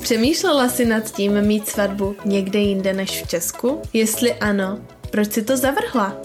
Přemýšlela jsi nad tím mít svatbu někde jinde než v Česku? Jestli ano, proč si to zavrhla?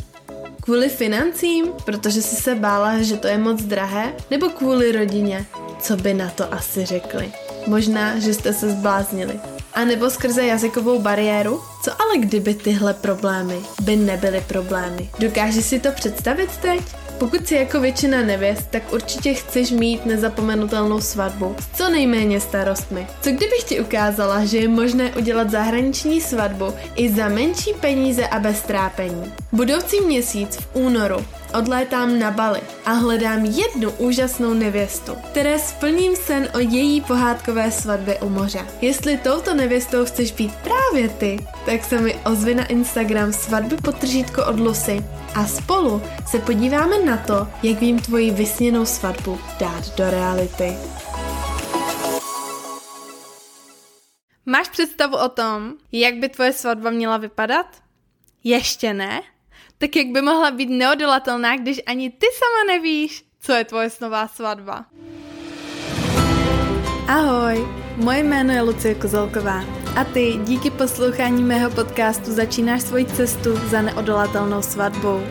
Kvůli financím, protože jsi se bála, že to je moc drahé? Nebo kvůli rodině? Co by na to asi řekli? Možná, že jste se zbláznili. A nebo skrze jazykovou bariéru? Co ale kdyby tyhle problémy by nebyly problémy? Dokážeš si to představit teď? Pokud jsi jako většina nevěst, tak určitě chceš mít nezapomenutelnou svatbu s co nejméně starostmi. Co kdybych ti ukázala, že je možné udělat zahraniční svatbu i za menší peníze a bez trápení? Budoucí měsíc v únoru odlétám na Bali a hledám jednu úžasnou nevěstu, které splním sen o její pohádkové svatbě u moře. Jestli touto nevěstou chceš být právě ty, tak se mi ozvi na Instagram svatby potržítko od Lucy a spolu se podíváme na to, jak vím tvoji vysněnou svatbu dát do reality. Máš představu o tom, jak by tvoje svatba měla vypadat? Ještě ne? Tak jak by mohla být neodolatelná, když ani ty sama nevíš, co je tvoje snová svatba? Ahoj, moje jméno je Lucie Kozolková a ty díky poslouchání mého podcastu začínáš svoji cestu za neodolatelnou svatbou.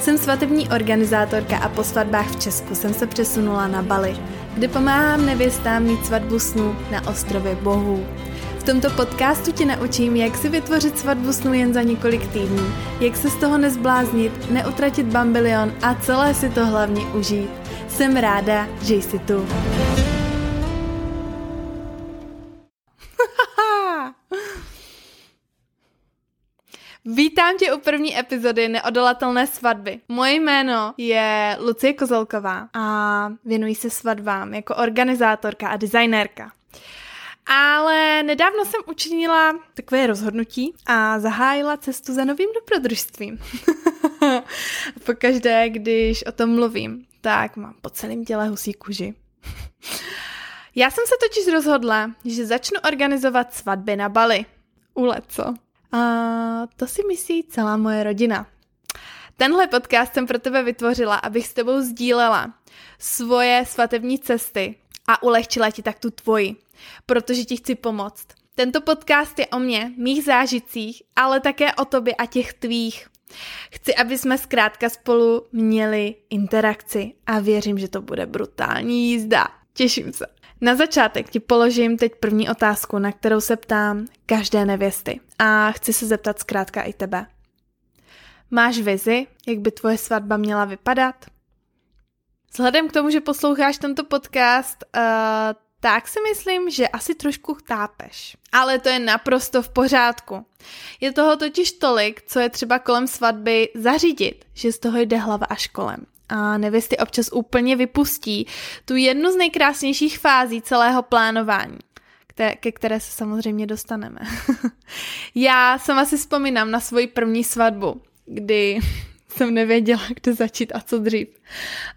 Jsem svatební organizátorka a po svatbách v Česku jsem se přesunula na Bali, kde pomáhám nevěstám mít svatbu snů na ostrově Bohů. V tomto podcastu ti naučím, jak si vytvořit svatbu snu jen za několik týdnů, jak se z toho nezbláznit, neutratit bambilion a celé si to hlavně užít. Jsem ráda, že jsi tu. Vítám tě u první epizody Neodolatelné svatby. Moje jméno je Lucie Kozolková a věnuji se svatbám jako organizátorka a designérka. Ale nedávno jsem učinila takové rozhodnutí a zahájila cestu za novým dobrodružstvím. Pokaždé, když o tom mluvím, tak mám po celém těle husí kůži. Já jsem se totiž rozhodla, že začnu organizovat svatby na Bali. U Leco. A to si myslí celá moje rodina. Tenhle podcast jsem pro tebe vytvořila, abych s tebou sdílela svoje svatební cesty a ulehčila ti tak tu tvoji, protože ti chci pomoct. Tento podcast je o mě, mých zážitcích, ale také o tobě a těch tvých. Chci, aby jsme zkrátka spolu měli interakci a věřím, že to bude brutální jízda. Těším se. Na začátek ti položím teď první otázku, na kterou se ptám každé nevěsty. A chci se zeptat zkrátka i tebe. Máš vizi, jak by tvoje svatba měla vypadat? Vzhledem k tomu, že posloucháš tento podcast, uh, tak si myslím, že asi trošku tápeš. Ale to je naprosto v pořádku. Je toho totiž tolik, co je třeba kolem svatby zařídit, že z toho jde hlava až kolem a nevěsty občas úplně vypustí tu jednu z nejkrásnějších fází celého plánování, ke které se samozřejmě dostaneme. Já sama si vzpomínám na svoji první svatbu, kdy jsem nevěděla, kde začít a co dřív.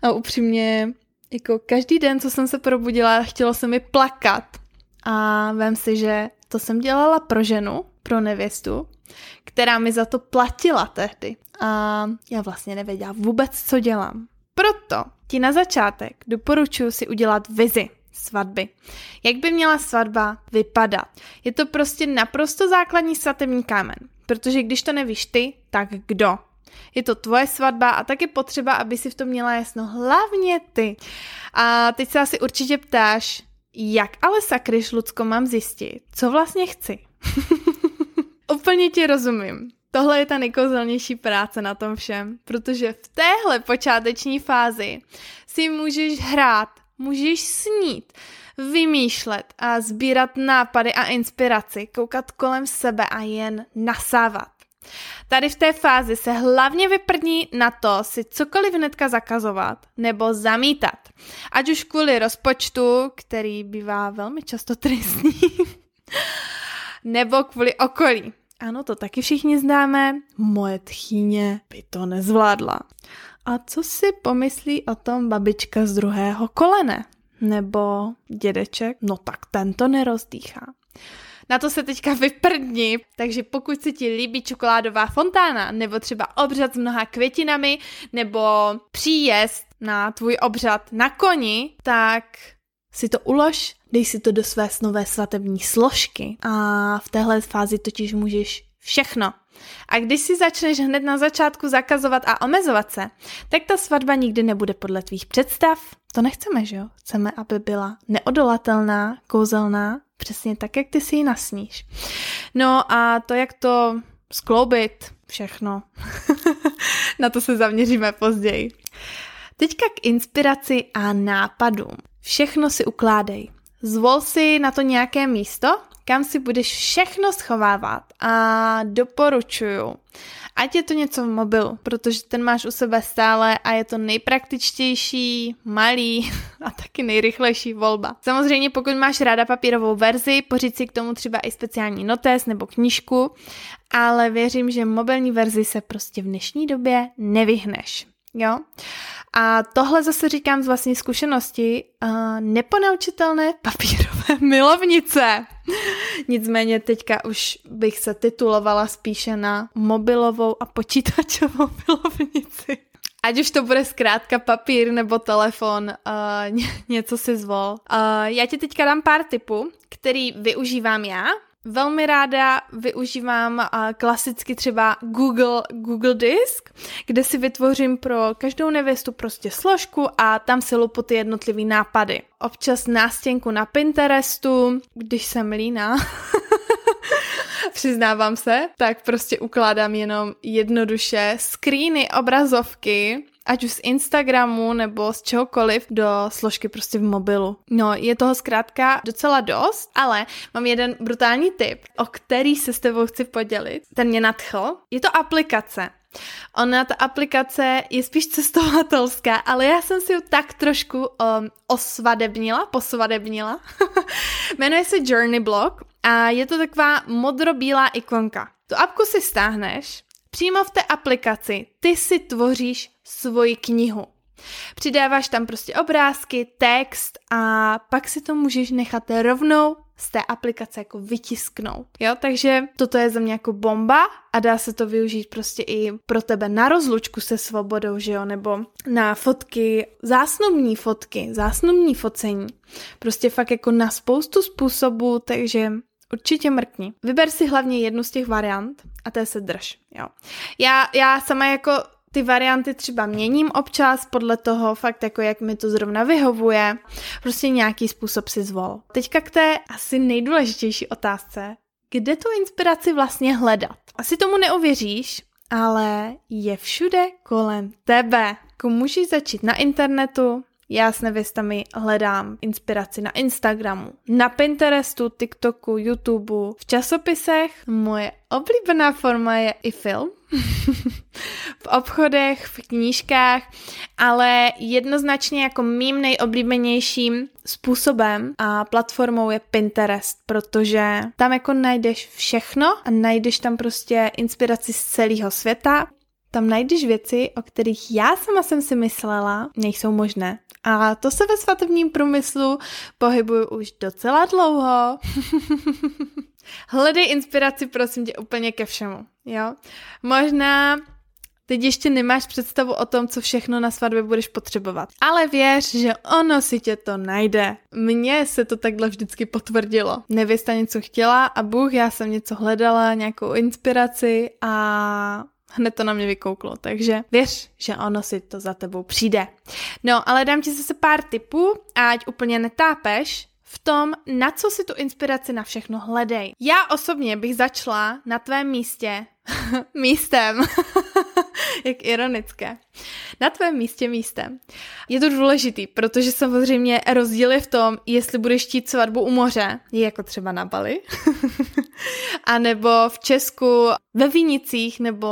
A upřímně, jako každý den, co jsem se probudila, chtělo se mi plakat. A vím si, že to jsem dělala pro ženu, pro nevěstu, která mi za to platila tehdy. A já vlastně nevěděla vůbec, co dělám. Proto ti na začátek doporučuji si udělat vizi svatby. Jak by měla svatba vypadat? Je to prostě naprosto základní svatební kámen, protože když to nevíš ty, tak kdo? Je to tvoje svatba a tak je potřeba, aby si v tom měla jasno hlavně ty. A teď se asi určitě ptáš, jak ale sakryš, Lucko, mám zjistit, co vlastně chci? Úplně ti rozumím. Tohle je ta nejkouzelnější práce na tom všem, protože v téhle počáteční fázi si můžeš hrát, můžeš snít, vymýšlet a sbírat nápady a inspiraci, koukat kolem sebe a jen nasávat. Tady v té fázi se hlavně vyprdní na to si cokoliv hnedka zakazovat nebo zamítat. Ať už kvůli rozpočtu, který bývá velmi často tristní, nebo kvůli okolí. Ano, to taky všichni známe. Moje tchýně by to nezvládla. A co si pomyslí o tom babička z druhého kolene? Nebo dědeček? No tak ten to nerozdýchá. Na to se teďka vyprdni, takže pokud se ti líbí čokoládová fontána, nebo třeba obřad s mnoha květinami, nebo příjezd na tvůj obřad na koni, tak si to ulož dej si to do své snové svatební složky a v téhle fázi totiž můžeš všechno. A když si začneš hned na začátku zakazovat a omezovat se, tak ta svatba nikdy nebude podle tvých představ. To nechceme, že jo? Chceme, aby byla neodolatelná, kouzelná, přesně tak, jak ty si ji nasníš. No a to, jak to skloubit, všechno. na to se zaměříme později. Teďka k inspiraci a nápadům. Všechno si ukládej. Zvol si na to nějaké místo, kam si budeš všechno schovávat a doporučuju. Ať je to něco v mobilu, protože ten máš u sebe stále a je to nejpraktičtější, malý a taky nejrychlejší volba. Samozřejmě pokud máš ráda papírovou verzi, pořiď si k tomu třeba i speciální notes nebo knížku, ale věřím, že mobilní verzi se prostě v dnešní době nevyhneš. Jo? A tohle zase říkám z vlastní zkušenosti, uh, neponaučitelné papírové milovnice. Nicméně teďka už bych se titulovala spíše na mobilovou a počítačovou milovnici. Ať už to bude zkrátka papír nebo telefon, uh, něco si zvol. Uh, já ti teďka dám pár tipů, který využívám já Velmi ráda využívám klasicky třeba Google, Google Disk, kde si vytvořím pro každou nevěstu prostě složku a tam si lupu ty jednotlivý nápady. Občas nástěnku na Pinterestu, když jsem líná, přiznávám se, tak prostě ukládám jenom jednoduše screeny, obrazovky ať už z Instagramu nebo z čehokoliv, do složky prostě v mobilu. No, je toho zkrátka docela dost, ale mám jeden brutální tip, o který se s tebou chci podělit. Ten mě nadchl. Je to aplikace. Ona, ta aplikace je spíš cestovatelská, ale já jsem si ji tak trošku um, osvadebnila, posvadebnila. Jmenuje se Journey Blog a je to taková modrobílá ikonka. Tu apku si stáhneš, přímo v té aplikaci ty si tvoříš svoji knihu. Přidáváš tam prostě obrázky, text a pak si to můžeš nechat rovnou z té aplikace jako vytisknout. Jo, takže toto je za mě jako bomba a dá se to využít prostě i pro tebe na rozlučku se svobodou, že jo, nebo na fotky, zásnubní fotky, zásnubní focení. Prostě fakt jako na spoustu způsobů, takže určitě mrkni. Vyber si hlavně jednu z těch variant a té se drž, jo. Já, já sama jako ty varianty třeba měním občas podle toho fakt jako jak mi to zrovna vyhovuje. Prostě nějaký způsob si zvol. Teďka k té asi nejdůležitější otázce. Kde tu inspiraci vlastně hledat? Asi tomu neuvěříš, ale je všude kolem tebe. Jako můžeš začít na internetu, já s nevěstami hledám inspiraci na Instagramu, na Pinterestu, TikToku, YouTubeu, v časopisech. Moje oblíbená forma je i film. v obchodech, v knížkách, ale jednoznačně jako mým nejoblíbenějším způsobem a platformou je Pinterest, protože tam jako najdeš všechno a najdeš tam prostě inspiraci z celého světa. Tam najdeš věci, o kterých já sama jsem si myslela, nejsou možné. A to se ve svatebním průmyslu pohybuju už docela dlouho. Hledej inspiraci, prosím tě, úplně ke všemu, jo. Možná teď ještě nemáš představu o tom, co všechno na svatbě budeš potřebovat. Ale věř, že ono si tě to najde. Mně se to takhle vždycky potvrdilo. Nevěsta něco chtěla a Bůh, já jsem něco hledala, nějakou inspiraci a hned to na mě vykouklo, takže věř, že ono si to za tebou přijde. No, ale dám ti zase pár tipů, ať úplně netápeš v tom, na co si tu inspiraci na všechno hledej. Já osobně bych začala na tvém místě místem. Jak ironické. Na tvém místě místem. Je to důležitý, protože samozřejmě rozdíl je v tom, jestli budeš chtít svatbu u moře, jako třeba na Bali, a nebo v Česku ve Vinicích, nebo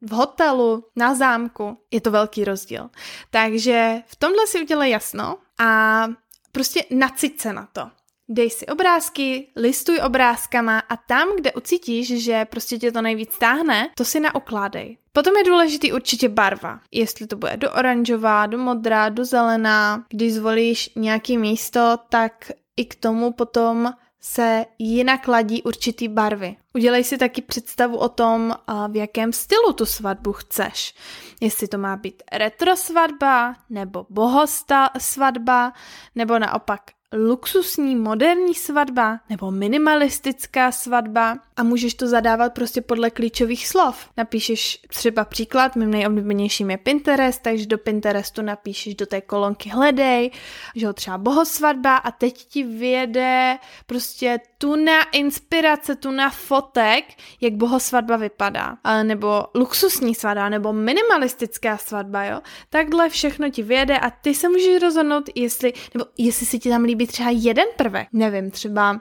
v hotelu, na zámku. Je to velký rozdíl. Takže v tomhle si udělej jasno a prostě nacít se na to. Dej si obrázky, listuj obrázkama a tam, kde ucítíš, že prostě tě to nejvíc táhne, to si naukládej. Potom je důležitý určitě barva. Jestli to bude do oranžová, do modrá, do zelená. Když zvolíš nějaký místo, tak i k tomu potom se jinak ladí určitý barvy. Udělej si taky představu o tom, v jakém stylu tu svatbu chceš. Jestli to má být retro svatba, nebo bohosta svatba, nebo naopak luxusní, moderní svatba nebo minimalistická svatba a můžeš to zadávat prostě podle klíčových slov. Napíšeš třeba příklad, mým nejoblíbenějším je Pinterest, takže do Pinterestu napíšeš do té kolonky hledej, že ho třeba bohosvatba a teď ti vyjede prostě tu na inspirace, tu na fotek, jak bohosvatba vypadá. Nebo luxusní svatba, nebo minimalistická svatba, jo. Takhle všechno ti vyjede a ty se můžeš rozhodnout, jestli, nebo jestli si ti tam líbí třeba jeden prvek. Nevím, třeba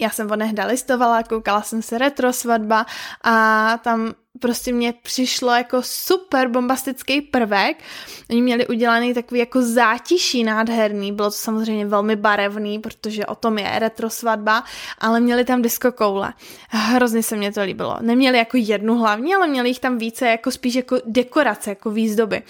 já jsem onehda listovala, koukala jsem se retro svatba a tam prostě mě přišlo jako super bombastický prvek. Oni měli udělaný takový jako zátiší nádherný, bylo to samozřejmě velmi barevný, protože o tom je retro svatba, ale měli tam disco koule. Hrozně se mě to líbilo. Neměli jako jednu hlavní, ale měli jich tam více jako spíš jako dekorace, jako výzdoby.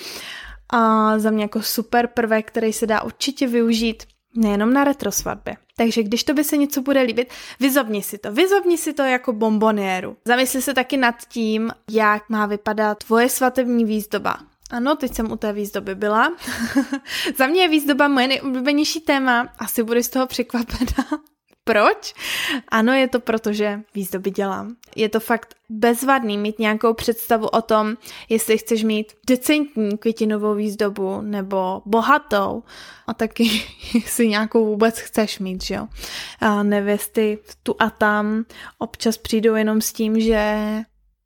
A za mě jako super prvek, který se dá určitě využít nejenom na retro svatbě. Takže když to by se něco bude líbit, vyzobni si to. Vyzobni si to jako bombonéru. Zamysli se taky nad tím, jak má vypadat tvoje svatební výzdoba. Ano, teď jsem u té výzdoby byla. Za mě je výzdoba moje nejoblíbenější téma. Asi budeš z toho překvapená. Proč? Ano, je to proto, že výzdoby dělám. Je to fakt bezvadný mít nějakou představu o tom, jestli chceš mít decentní květinovou výzdobu nebo bohatou a taky jestli nějakou vůbec chceš mít, že jo. A nevěsty tu a tam občas přijdou jenom s tím, že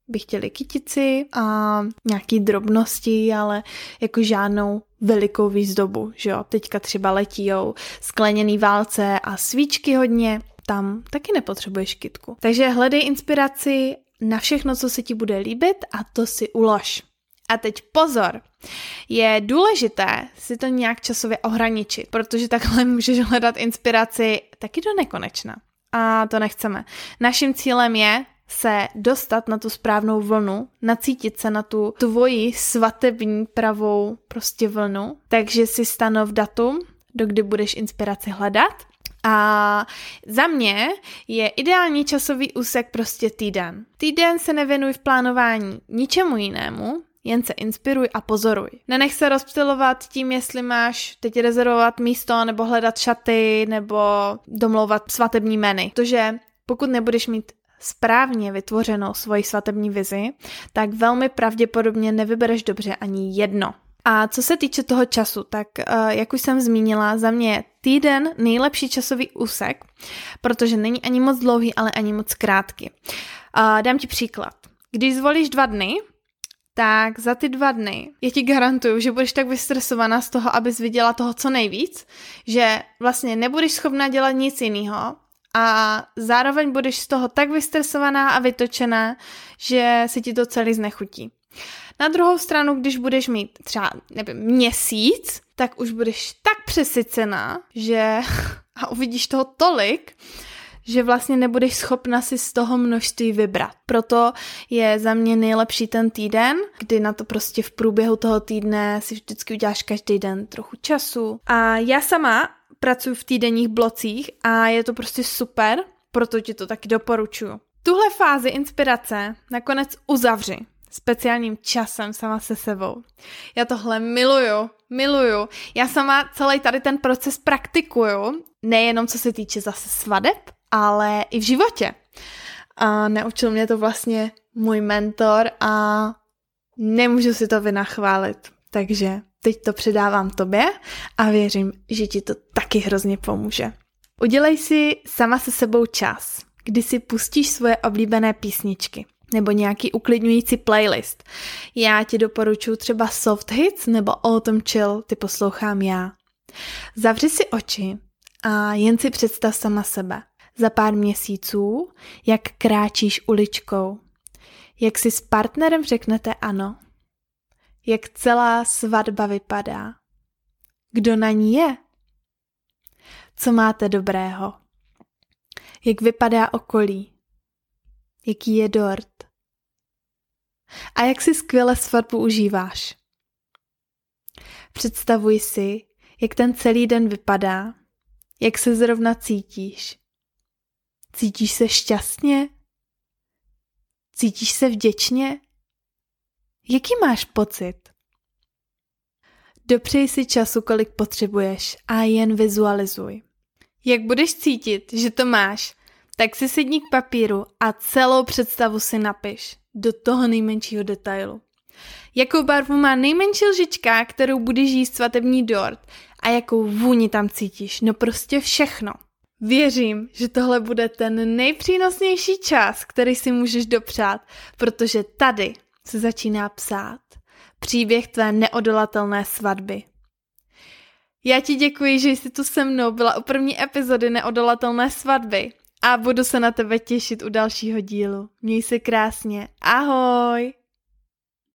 by chtěli kytici a nějaký drobnosti, ale jako žádnou velikou výzdobu, že jo. Teďka třeba letijou skleněný válce a svíčky hodně, tam taky nepotřebuješ kytku. Takže hledej inspiraci na všechno, co se ti bude líbit a to si ulož. A teď pozor, je důležité si to nějak časově ohraničit, protože takhle můžeš hledat inspiraci taky do nekonečna. A to nechceme. Naším cílem je se dostat na tu správnou vlnu, nacítit se na tu tvoji svatební pravou prostě vlnu. Takže si stanov datum, do kdy budeš inspiraci hledat. A za mě je ideální časový úsek prostě týden. Týden se nevěnuj v plánování ničemu jinému, jen se inspiruj a pozoruj. Nenech se rozptilovat tím, jestli máš teď rezervovat místo, nebo hledat šaty, nebo domlouvat svatební meny. Protože pokud nebudeš mít správně vytvořenou svoji svatební vizi, tak velmi pravděpodobně nevybereš dobře ani jedno. A co se týče toho času, tak eh, jak už jsem zmínila, za mě je týden nejlepší časový úsek, protože není ani moc dlouhý, ale ani moc krátký. Dám ti příklad. Když zvolíš dva dny, tak za ty dva dny já ti garantuju, že budeš tak vystresovaná z toho, abys viděla toho co nejvíc, že vlastně nebudeš schopná dělat nic jiného a zároveň budeš z toho tak vystresovaná a vytočená, že se ti to celý znechutí. Na druhou stranu, když budeš mít třeba, nevím, měsíc, tak už budeš tak přesycená, že a uvidíš toho tolik, že vlastně nebudeš schopna si z toho množství vybrat. Proto je za mě nejlepší ten týden, kdy na to prostě v průběhu toho týdne si vždycky uděláš každý den trochu času. A já sama pracuji v týdenních blocích a je to prostě super, proto ti to taky doporučuju. Tuhle fázi inspirace nakonec uzavři speciálním časem sama se sebou. Já tohle miluju, miluju. Já sama celý tady ten proces praktikuju, nejenom co se týče zase svadeb, ale i v životě. A naučil mě to vlastně můj mentor a nemůžu si to vynachválit. Takže teď to předávám tobě a věřím, že ti to taky hrozně pomůže. Udělej si sama se sebou čas, kdy si pustíš svoje oblíbené písničky nebo nějaký uklidňující playlist. Já ti doporučuji třeba Soft Hits nebo Autumn Chill, ty poslouchám já. Zavři si oči a jen si představ sama sebe. Za pár měsíců, jak kráčíš uličkou, jak si s partnerem řeknete ano, jak celá svatba vypadá, kdo na ní je, co máte dobrého, jak vypadá okolí, jaký je dort a jak si skvěle svatbu užíváš. Představuj si, jak ten celý den vypadá, jak se zrovna cítíš. Cítíš se šťastně? Cítíš se vděčně? Jaký máš pocit? Dopřej si času, kolik potřebuješ a jen vizualizuj. Jak budeš cítit, že to máš, tak si sedni k papíru a celou představu si napiš do toho nejmenšího detailu. Jakou barvu má nejmenší lžička, kterou budeš jíst svatební dort a jakou vůni tam cítíš. No prostě všechno. Věřím, že tohle bude ten nejpřínosnější čas, který si můžeš dopřát, protože tady se začíná psát příběh tvé neodolatelné svatby. Já ti děkuji, že jsi tu se mnou byla u první epizody neodolatelné svatby a budu se na tebe těšit u dalšího dílu. Měj se krásně. Ahoj!